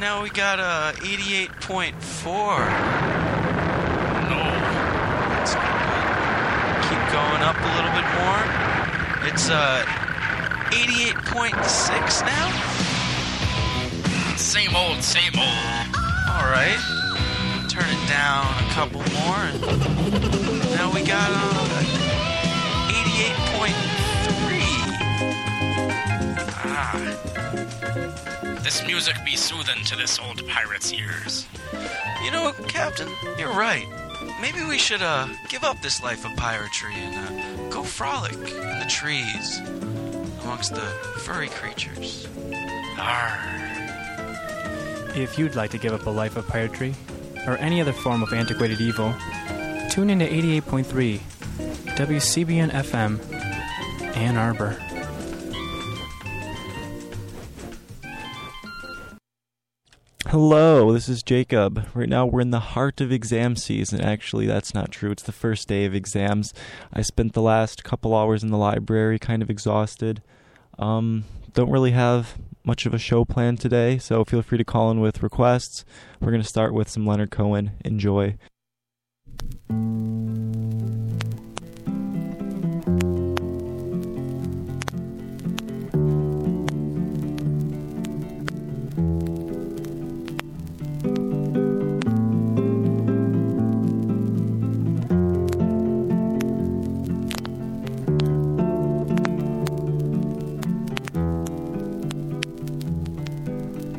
now we got a 88.4. No. That's good. Keep going up a little bit more. It's uh 88.6 now. Same old, same old. All right. Turn it down a couple more, and now we got uh 88.3. Ah. This music be soothing to this old pirate's ears. You know, Captain, you're right. Maybe we should uh give up this life of piratery and uh, go frolic in the trees amongst the furry creatures. Arr. If you'd like to give up a life of piratery or any other form of antiquated evil, tune into 88.3 WCBN FM, Ann Arbor. Hello, this is Jacob. Right now we're in the heart of exam season. Actually, that's not true. It's the first day of exams. I spent the last couple hours in the library kind of exhausted. Um, don't really have much of a show planned today, so feel free to call in with requests. We're going to start with some Leonard Cohen. Enjoy.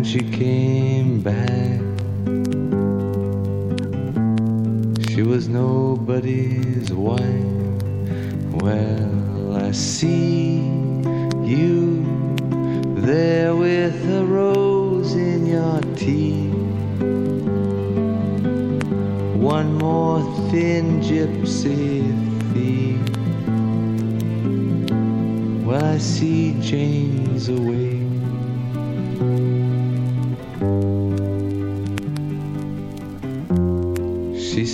When she came back, she was nobody's wife. Well, I see you there with a rose in your teeth. One more thin gypsy thief. Well, I see Jane's away.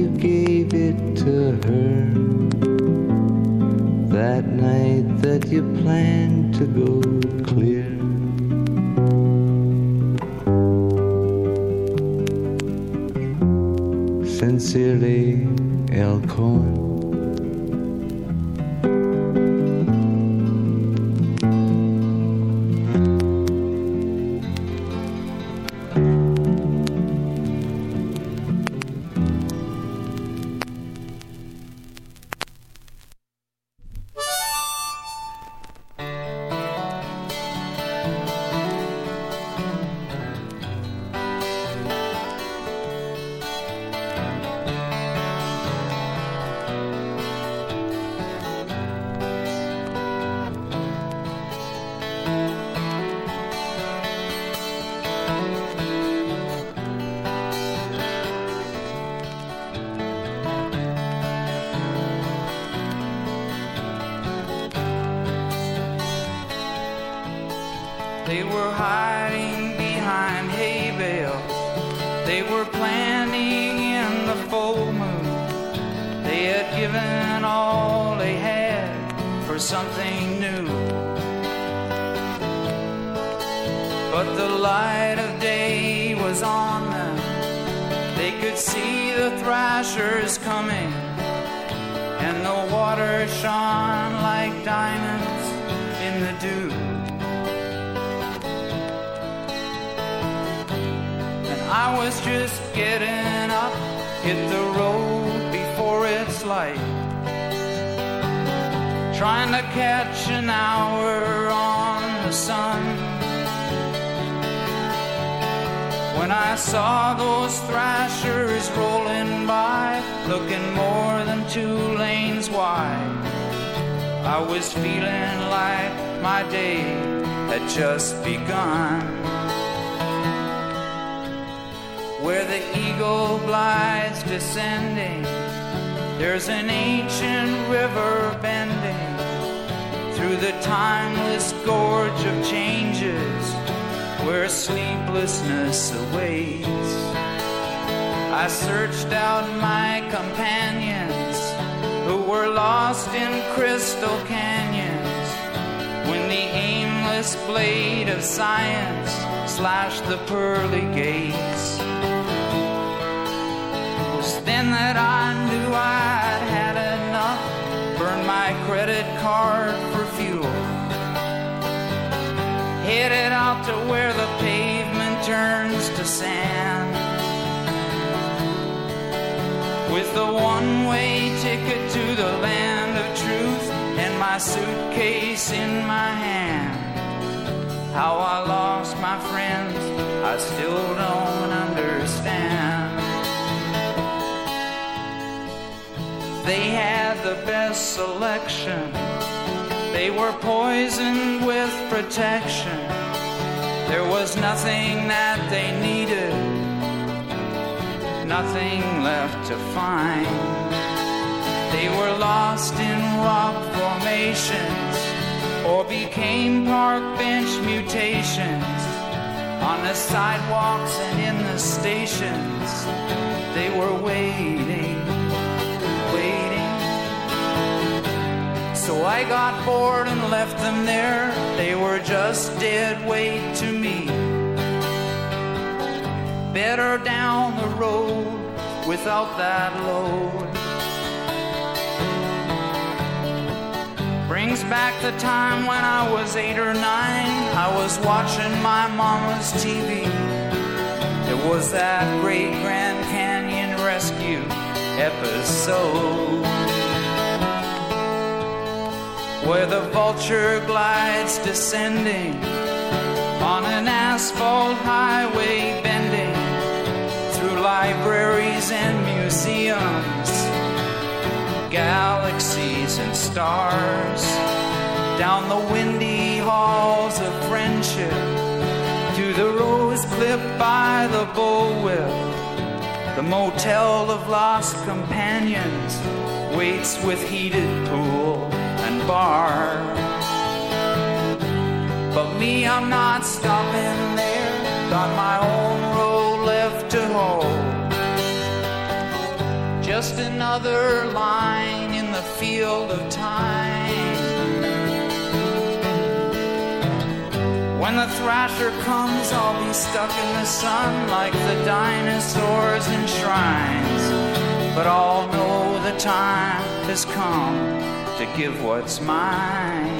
You gave it to her that night that you planned to go clear. Sincerely, El When I saw those thrashers rolling by, looking more than two lanes wide, I was feeling like my day had just begun where the eagle glides descending. There's an ancient river bending through the timeless gorge of changes where sleeplessness awaits. I searched out my companions who were lost in crystal canyons when the aimless blade of science slashed the pearly gates. It was then that I knew I'd had enough. Burned my credit card for. Headed out to where the pavement turns to sand. With the one way ticket to the land of truth and my suitcase in my hand. How I lost my friends, I still don't understand. They had the best selection, they were poisoned with protection. There was nothing that they needed, nothing left to find. They were lost in rock formations or became park bench mutations on the sidewalks and in the stations. They were waiting. So I got bored and left them there. They were just dead weight to me. Better down the road without that load. Brings back the time when I was eight or nine. I was watching my mama's TV. It was that great Grand Canyon rescue episode where the vulture glides descending on an asphalt highway bending through libraries and museums, galaxies and stars, down the windy halls of friendship to the rose clip by the bullwhip. The motel of lost companions waits with heated pool bar. But me, I'm not stopping there. Got my own road left to hold. Just another line in the field of time. When the thrasher comes, I'll be stuck in the sun like the dinosaurs in shrines. But I'll know the time has come to give what's mine.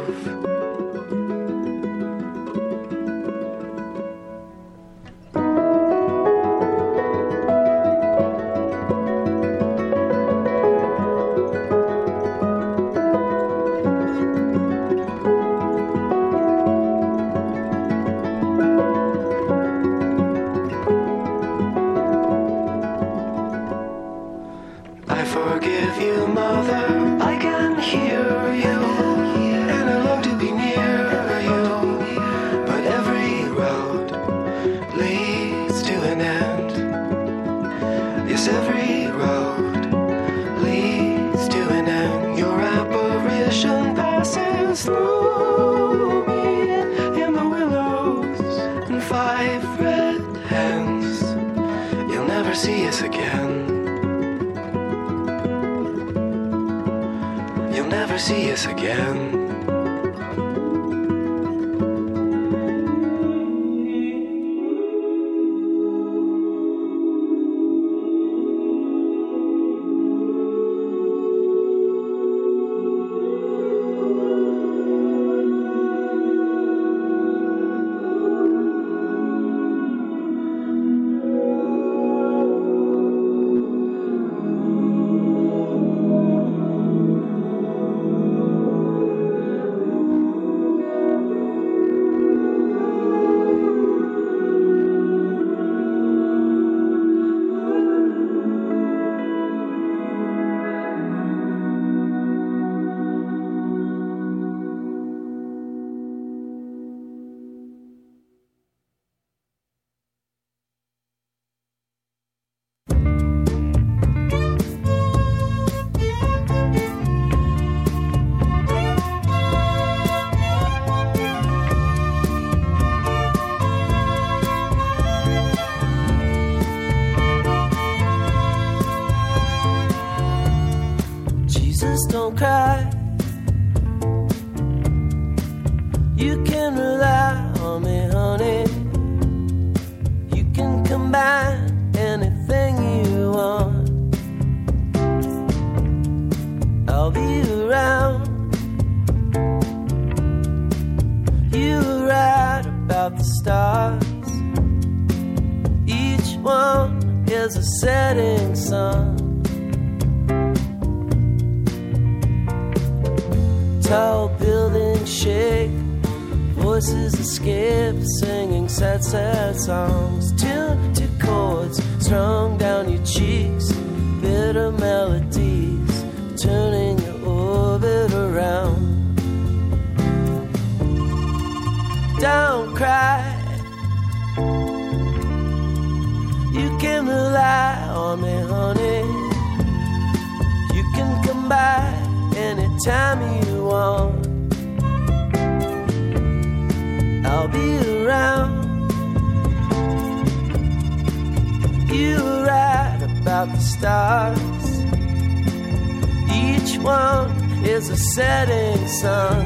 Stars. Each one is a setting sun.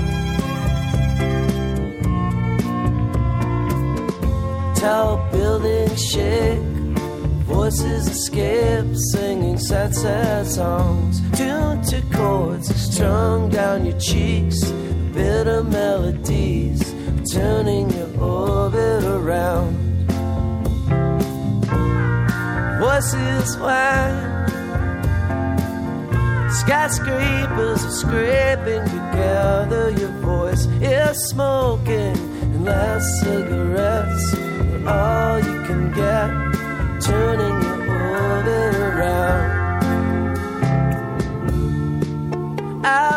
Tall buildings shake, voices escape, singing sad, sad songs. Tuned to chords strung down your cheeks, bitter melodies turning your orbit around. Voices whine, skyscrapers are scraping together. Your voice is smoking, and last cigarettes are all you can get, turning your orbit around. Our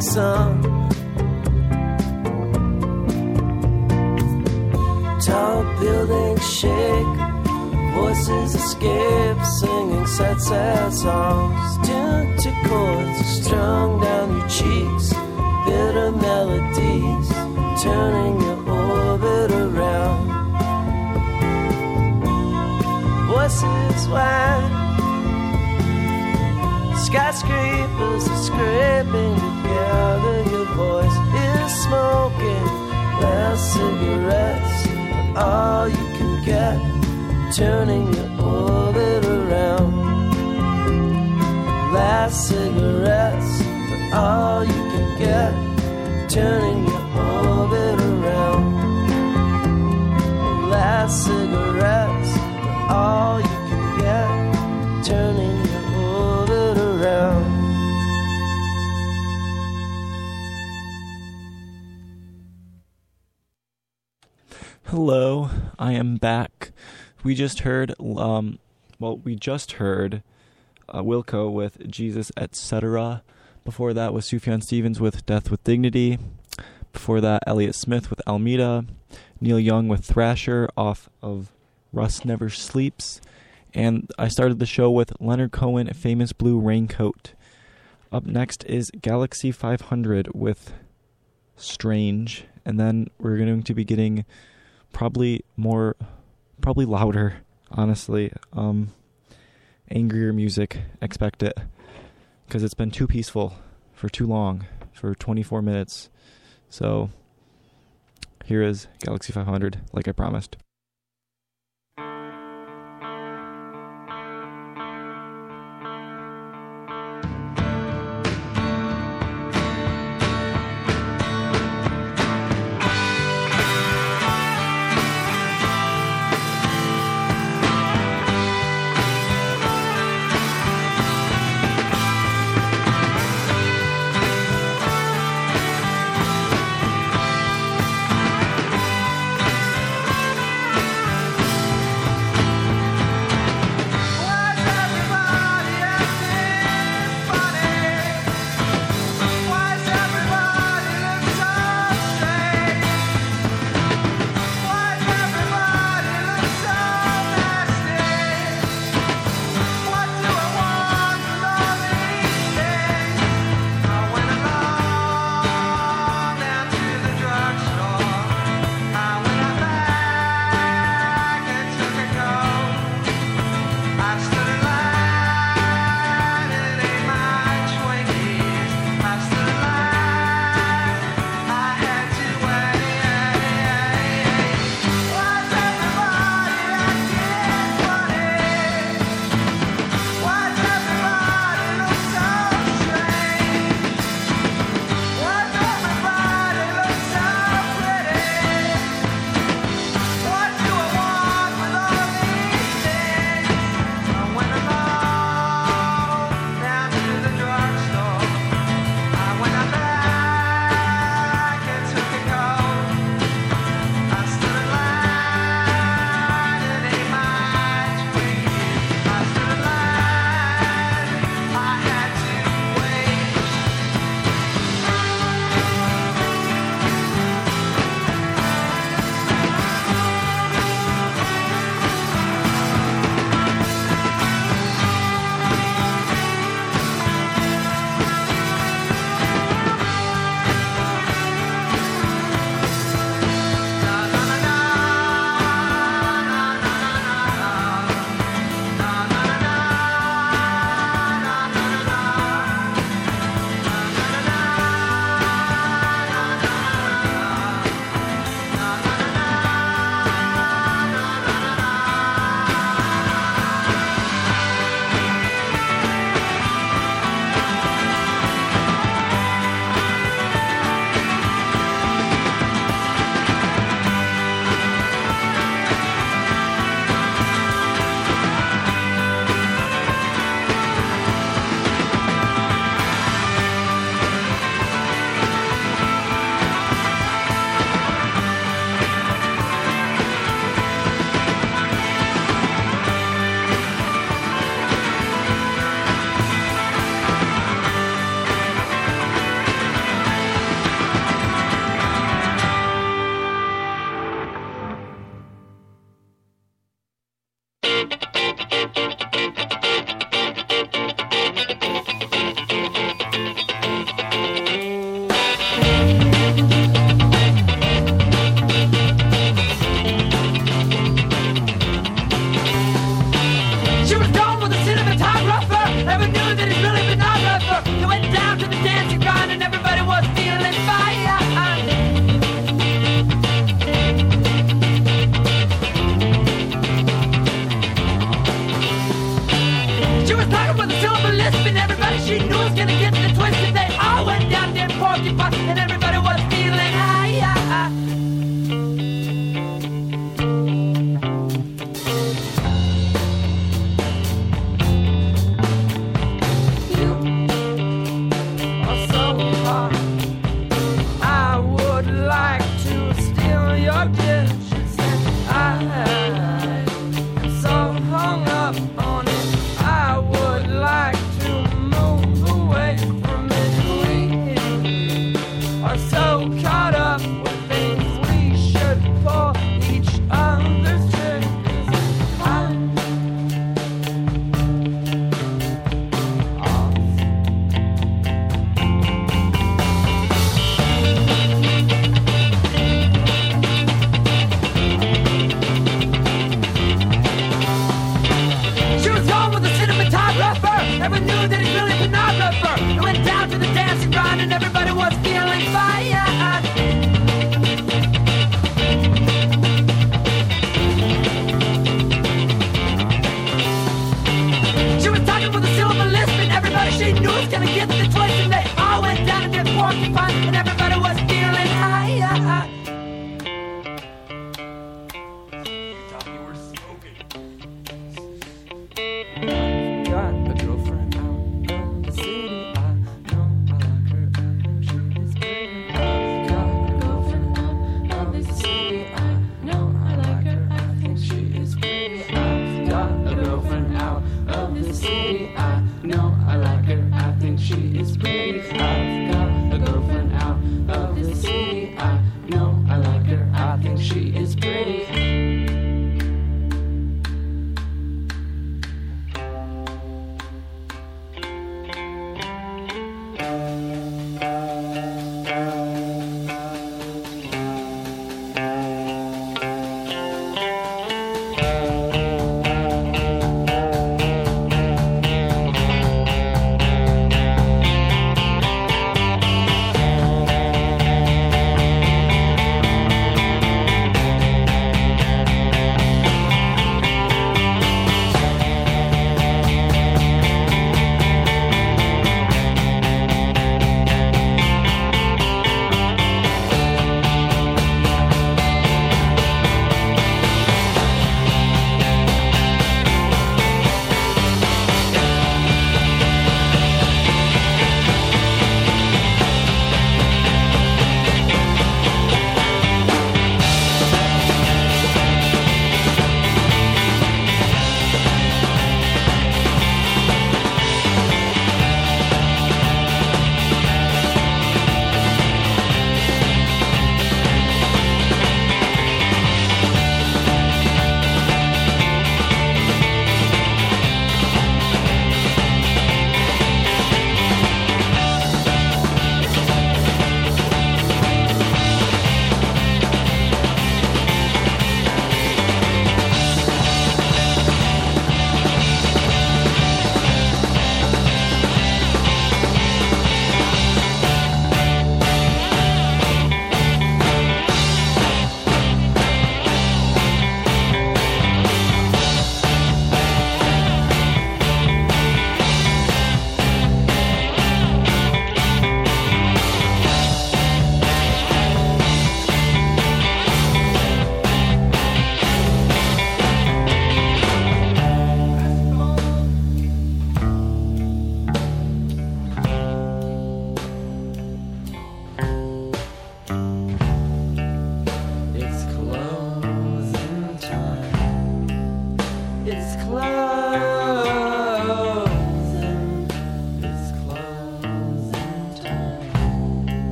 sun. Tall buildings shake, voices escape, singing sad, sad songs. Tuned to chords strung down your cheeks, bitter melodies turning your orbit around. Voices whine, skyscrapers are scraping together. Your voice is smoking, last cigarettes are all you can get, turning your orbit around. Last cigarettes are all you can get, turning your orbit around. Last cigarettes are all Hello, I am back. We just heard, um, well, we just heard uh, Wilco with Jesus, etc. Before that was Sufjan Stevens with Death with Dignity. Before that, Elliott Smith with Alameda. Neil Young with Thrasher off of Rust Never Sleeps. And I started the show with Leonard Cohen, Famous Blue Raincoat. Up next is Galaxie 500 with Strange. And then we're going to be getting probably more probably louder honestly. Um angrier music expect it. Because it's been too peaceful for too long for 24 minutes. So here is galaxie 500 like i promised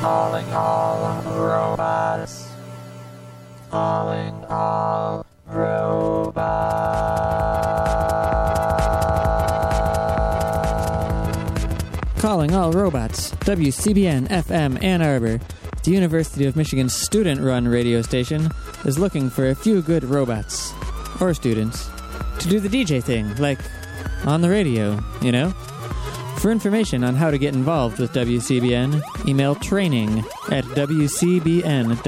Calling all robots. Calling all robots. Calling all robots. WCBN FM Ann Arbor, the University of Michigan student run radio station, is looking for a few good robots, or students, to do the DJ thing, like on the radio, you know? For information on how to get involved with WCBN, email training at wcbn.org.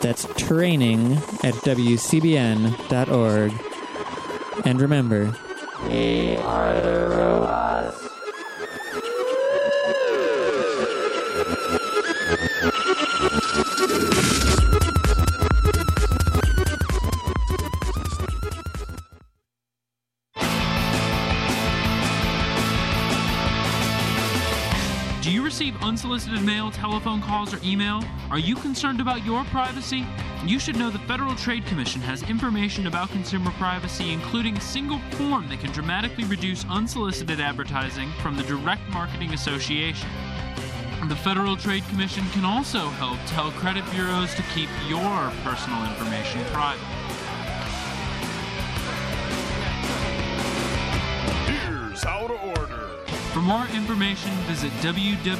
That's training at wcbn.org. And remember, We are the robots. Unsolicited mail, telephone calls, or email? Are you concerned about your privacy? You should know the Federal Trade Commission has information about consumer privacy, including a single form that can dramatically reduce unsolicited advertising from the Direct Marketing Association. The Federal Trade Commission can also help tell credit bureaus to keep your personal information private. For more information, visit www.ftc.gov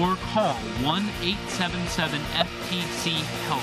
or call 1 877 FTC HELP.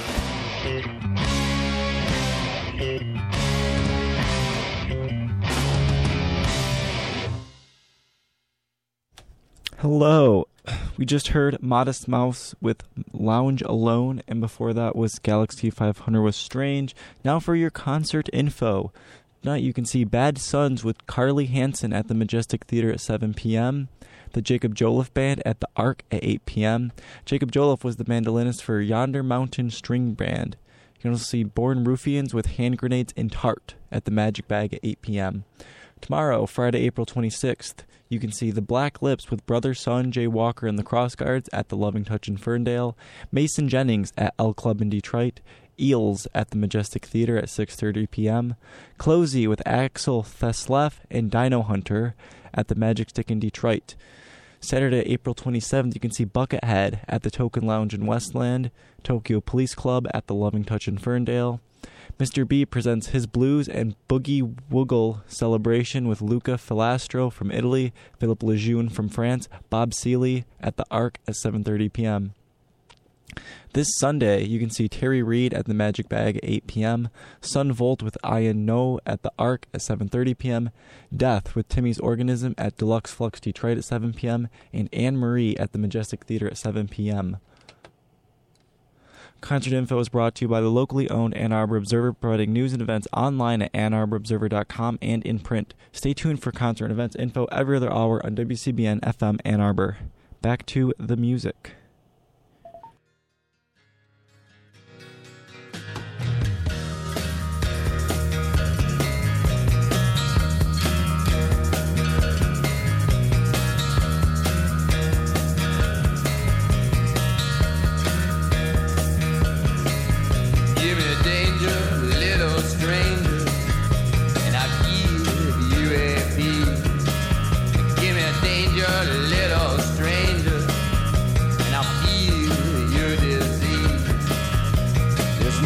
Hello. We just heard Modest Mouse with Lounge Alone, and before that was Galaxie 500 with Strange. Now for your concert info. Tonight you can see Bad Suns with Carly Hansen at the Majestic Theater at 7 p.m. The Jacob Jolliff Band at the Ark at 8 p.m. Jacob Jolliff was the mandolinist for Yonder Mountain String Band. You can also see Born Ruffians with Hand Grenades and Tart at the Magic Bag at 8 p.m. Tomorrow, Friday, April 26th, you can see the Black Lips with brother son Jay Walker and the Crossguards at the Loving Touch in Ferndale, Mason Jennings at El Club in Detroit, Eels at the Majestic Theater at 6:30 p.m., Closey with Axel Thesleff and Dino Hunter at the Magic Stick in Detroit. Saturday, April 27th, you can see Buckethead at the Token Lounge in Westland, Tokyo Police Club at the Loving Touch in Ferndale. Mr. B presents his blues and boogie woogie celebration with Luca Filastro from Italy, Philippe Lejeune from France, Bob Seeley at the Ark at 7:30 p.m. This Sunday, you can see Terry Reed at the Magic Bag at 8 p.m., Son Volt with Ian Noe at the Ark at 7:30 p.m., Death with Timmy's Organism at Deluxe Flux Detroit at 7 p.m., and Anne Marie at the Majestic Theater at 7 p.m. Concert info is brought to you by the locally owned Ann Arbor Observer, providing news and events online at annarborobserver.com and in print. Stay tuned for concert and events info every other hour on WCBN FM Ann Arbor. Back to the music.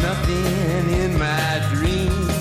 Nothing in my dreams,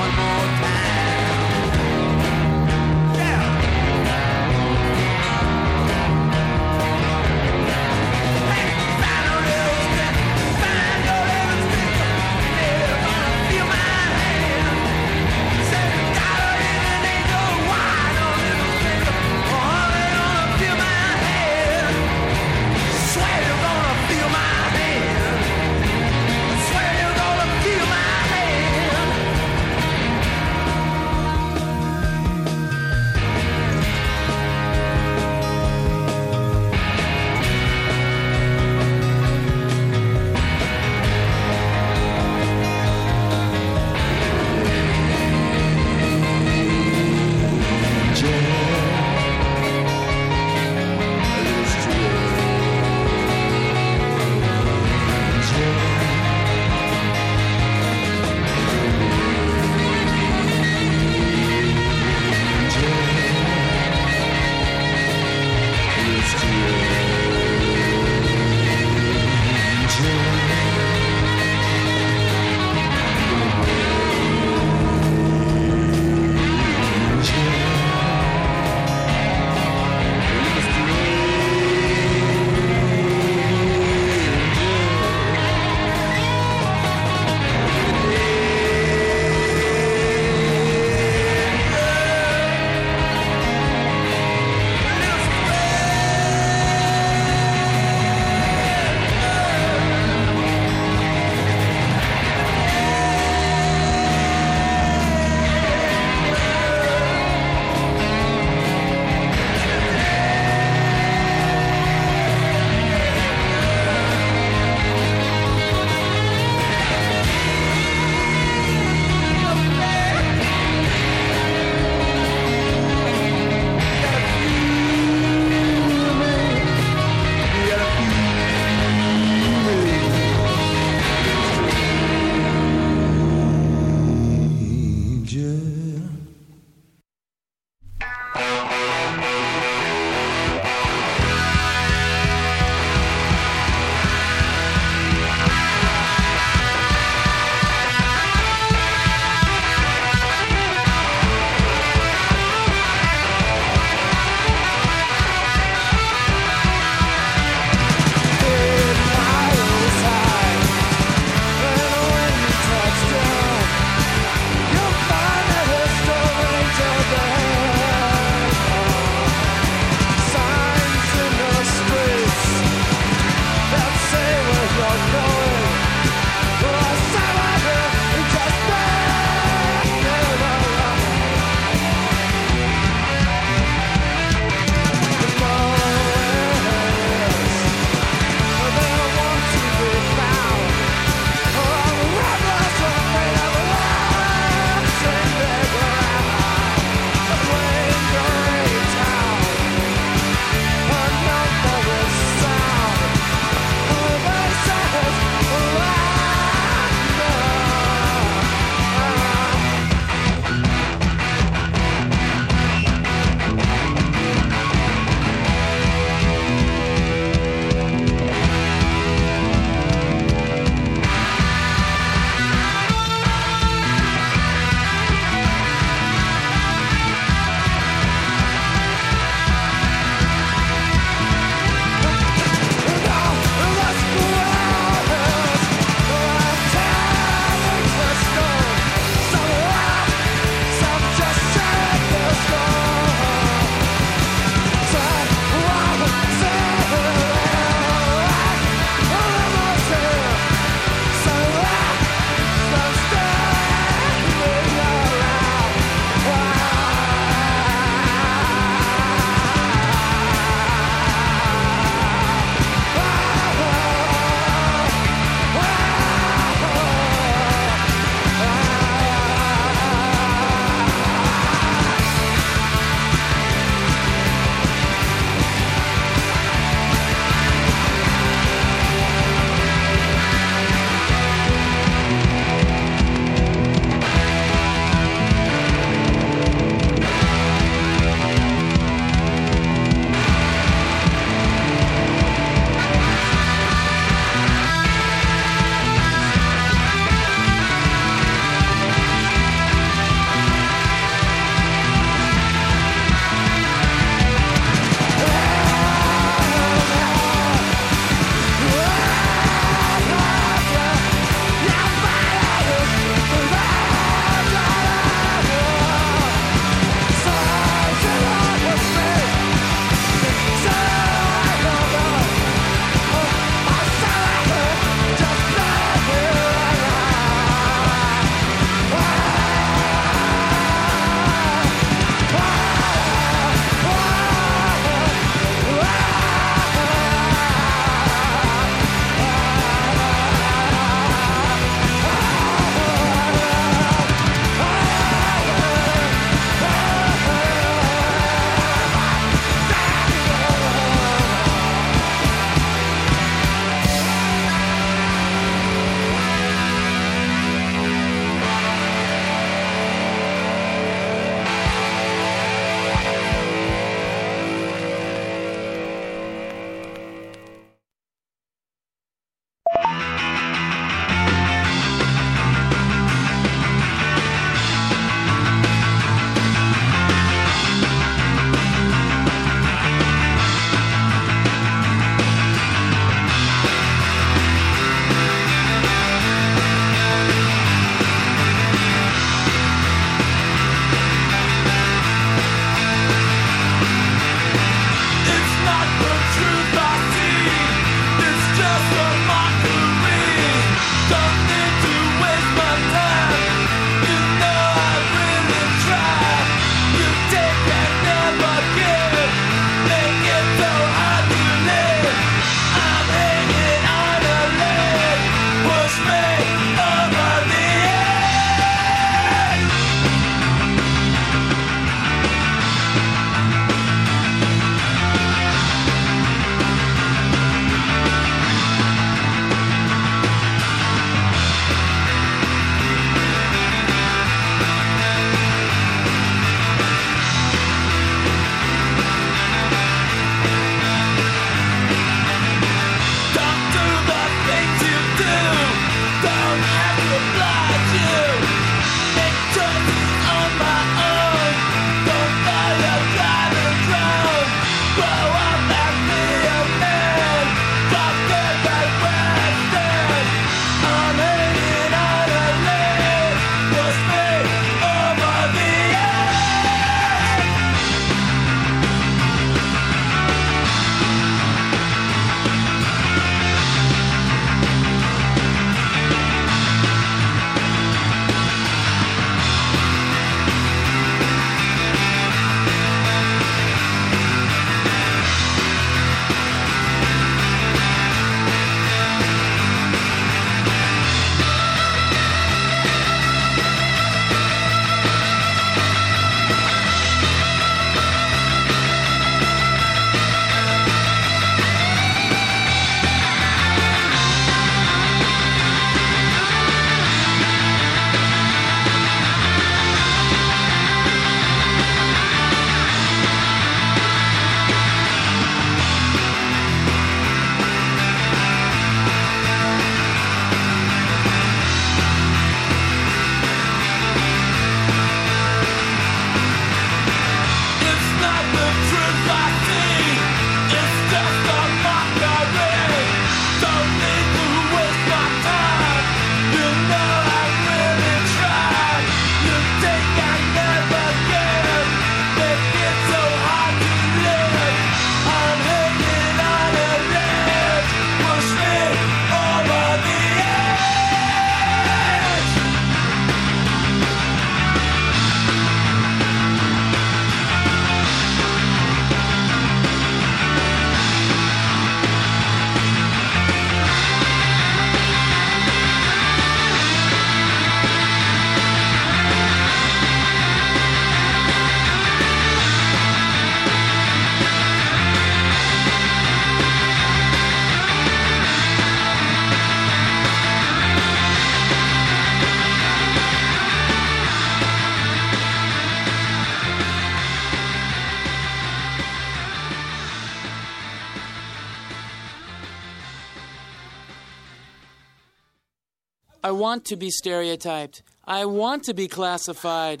want to be stereotyped. I want to be classified.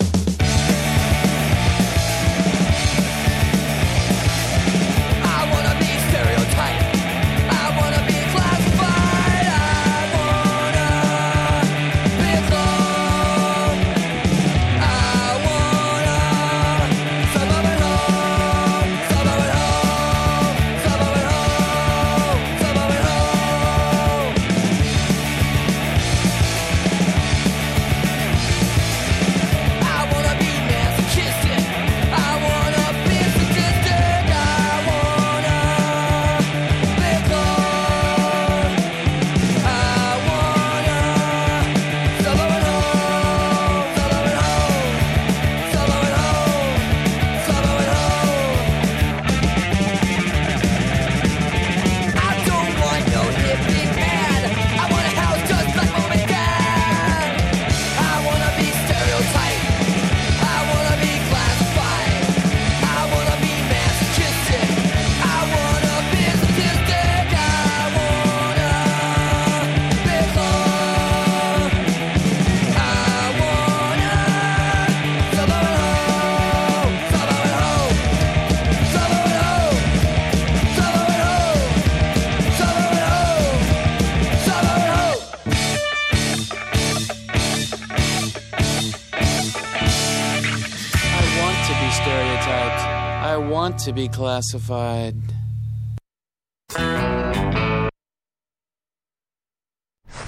To be classified.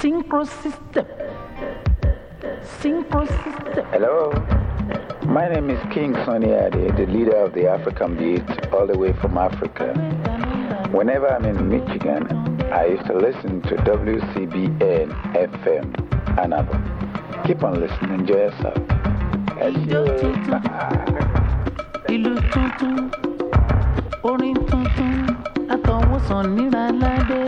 Synchro system. Synchro system. Hello. My name is King Sunny Ade, the leader of the African Beat, all the way from Africa. Whenever I'm in Michigan, I used to listen to WCBN FM, Ann Arbor. Keep on listening, enjoy yourself. Yes, ìlú tuntun orin tuntun àtọwọ́sàn nírànládé.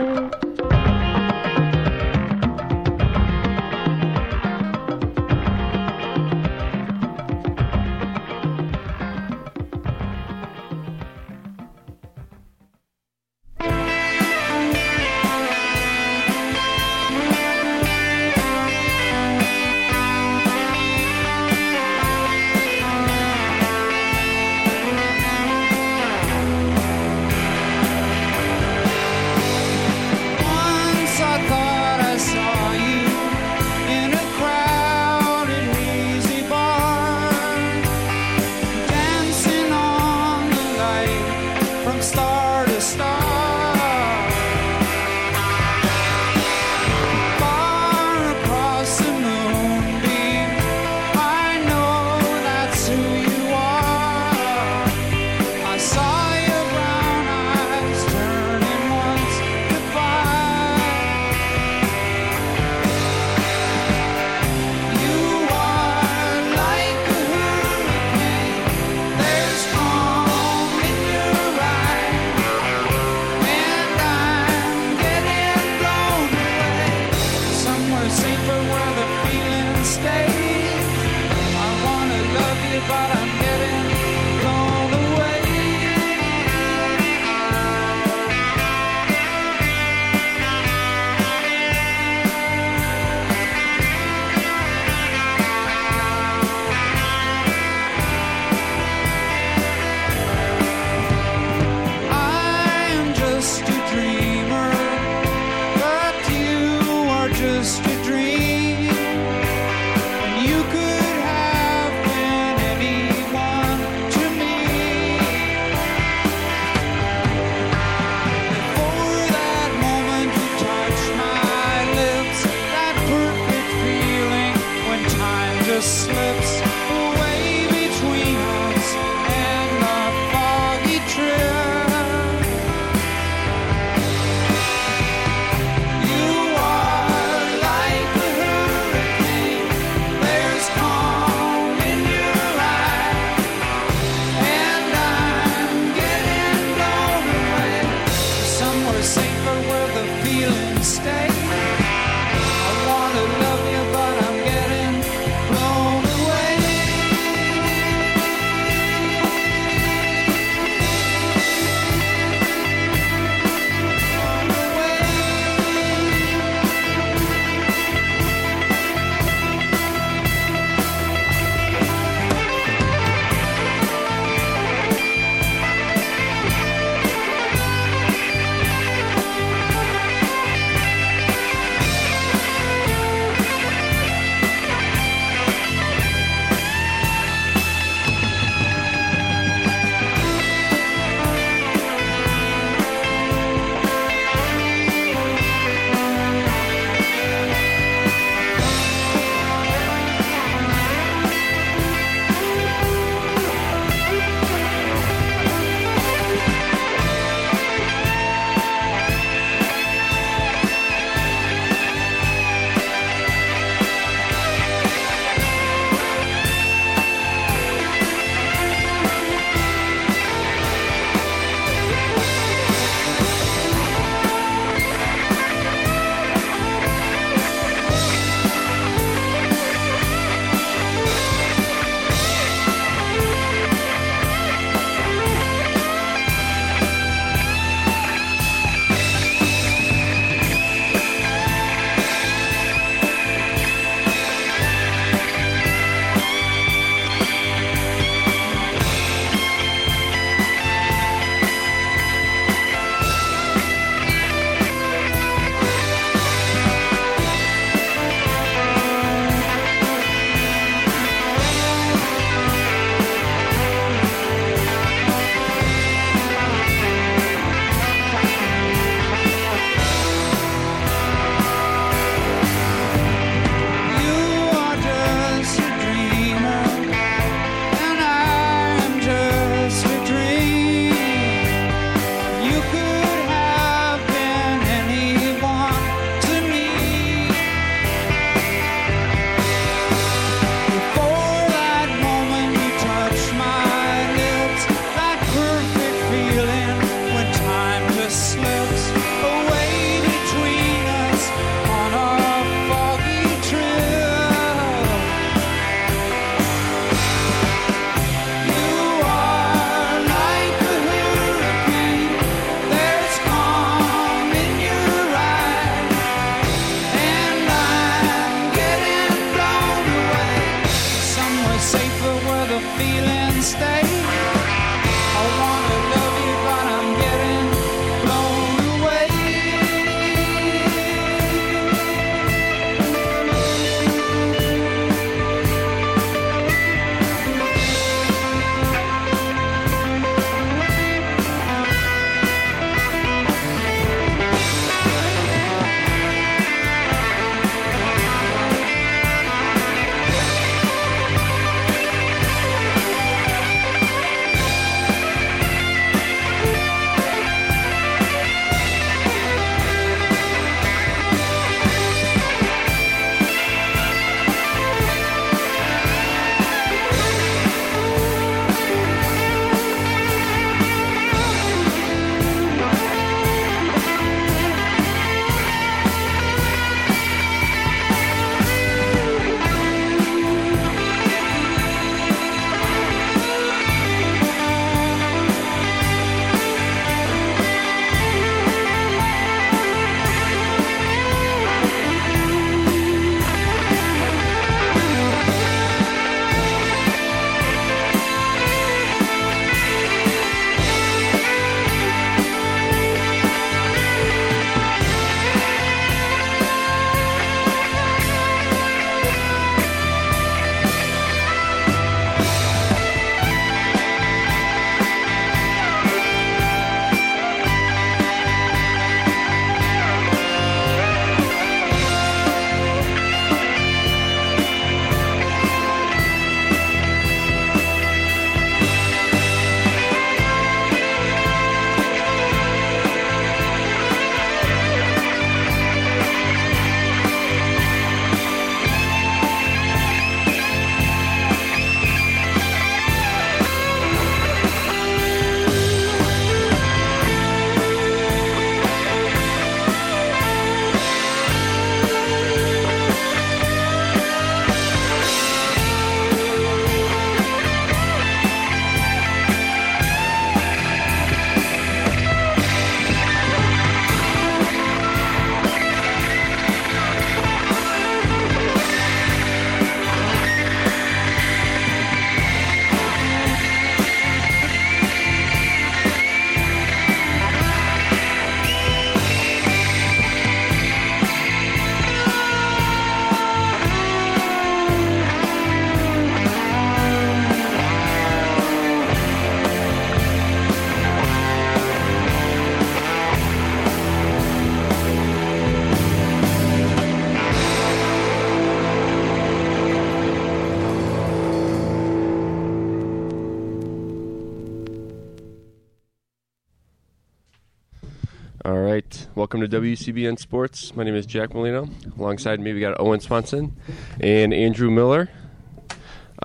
All right. Welcome to WCBN Sports. My name is Jack Molino. Alongside me, we got Owen Swanson and Andrew Miller.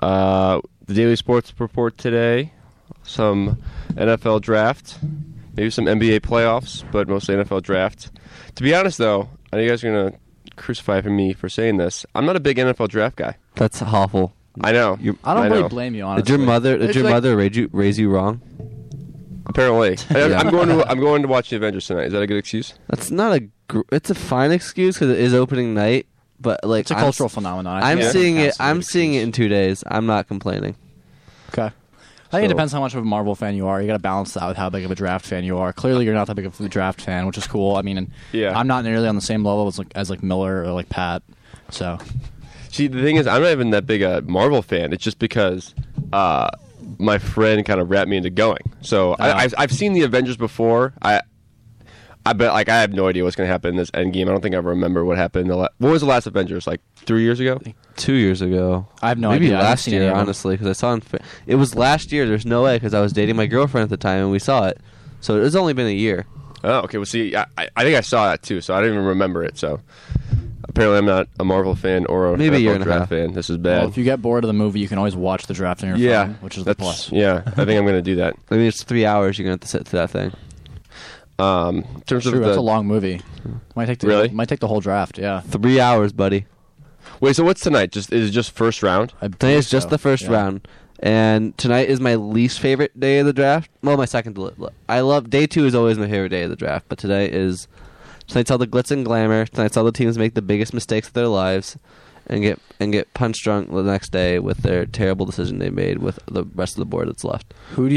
Uh, the Daily Sports Report today, some NFL draft, maybe some NBA playoffs, but mostly NFL draft. To be honest, though, I know you guys are going to crucify me for saying this. I'm not a big NFL draft guy. That's awful. I know. you I don't I really know. blame you, on it. Did your mother? Did It's your like- mother raise you raise you wrong? Apparently, I, Yeah. I'm going to. I'm going to watch the Avengers tonight. Is that a good excuse? That's not a. Gr- it's a fine excuse because it is opening night, but like It's a I'm cultural s- phenomenon. I I'm think it seeing it. counts as a I'm good seeing it in two days. I'm not complaining. Okay. I think it So- depends how much of a Marvel fan you are. You got to balance that with how big of a draft fan you are. Clearly, you're not that big of a draft fan, which is cool. I mean, and Yeah. I'm not nearly on the same level as like, as like Miller or like Pat. So See, the thing is, I'm not even that big a Marvel fan. It's just because uh, my friend kind of wrapped me into going. So Oh. I, uh-huh. I've, I've seen the Avengers before. I, I bet like I have no idea what's going to happen in this Endgame. I don't think I remember what happened. The la- what was the last Avengers? Like three years ago? Two years ago. I have no Maybe idea. I haven't last year, honestly, because I saw it. In, it was last year. There's no way because I was dating my girlfriend at the time and we saw it. So it's only been a year. Oh, okay. Well, see, I, I I think I saw that too, so I don't even remember it. So apparently, I'm not a Marvel fan or a Maybe a year and a draft half. fan. This is bad. well, if you get bored of the movie, you can always watch the draft on your yeah, phone, which is the plus. yeah. I think I'm going to do that. I mean, it's three hours. You're gonna have to sit through that thing. Um, in terms True, of the, that's a long movie. Might take the, Really? might take the whole draft. Yeah. Three hours, buddy. Wait, so what's tonight? Just is it just first round? Today is just the first round, and tonight is my least favorite day of the draft. Well, my second. I love day two is always my favorite day of the draft, but today is tonight's all the glitz and glamour. Tonight's all the teams make the biggest mistakes of their lives, and get and get punch drunk the next day with their terrible decision they made with the rest of the board that's left. Who do you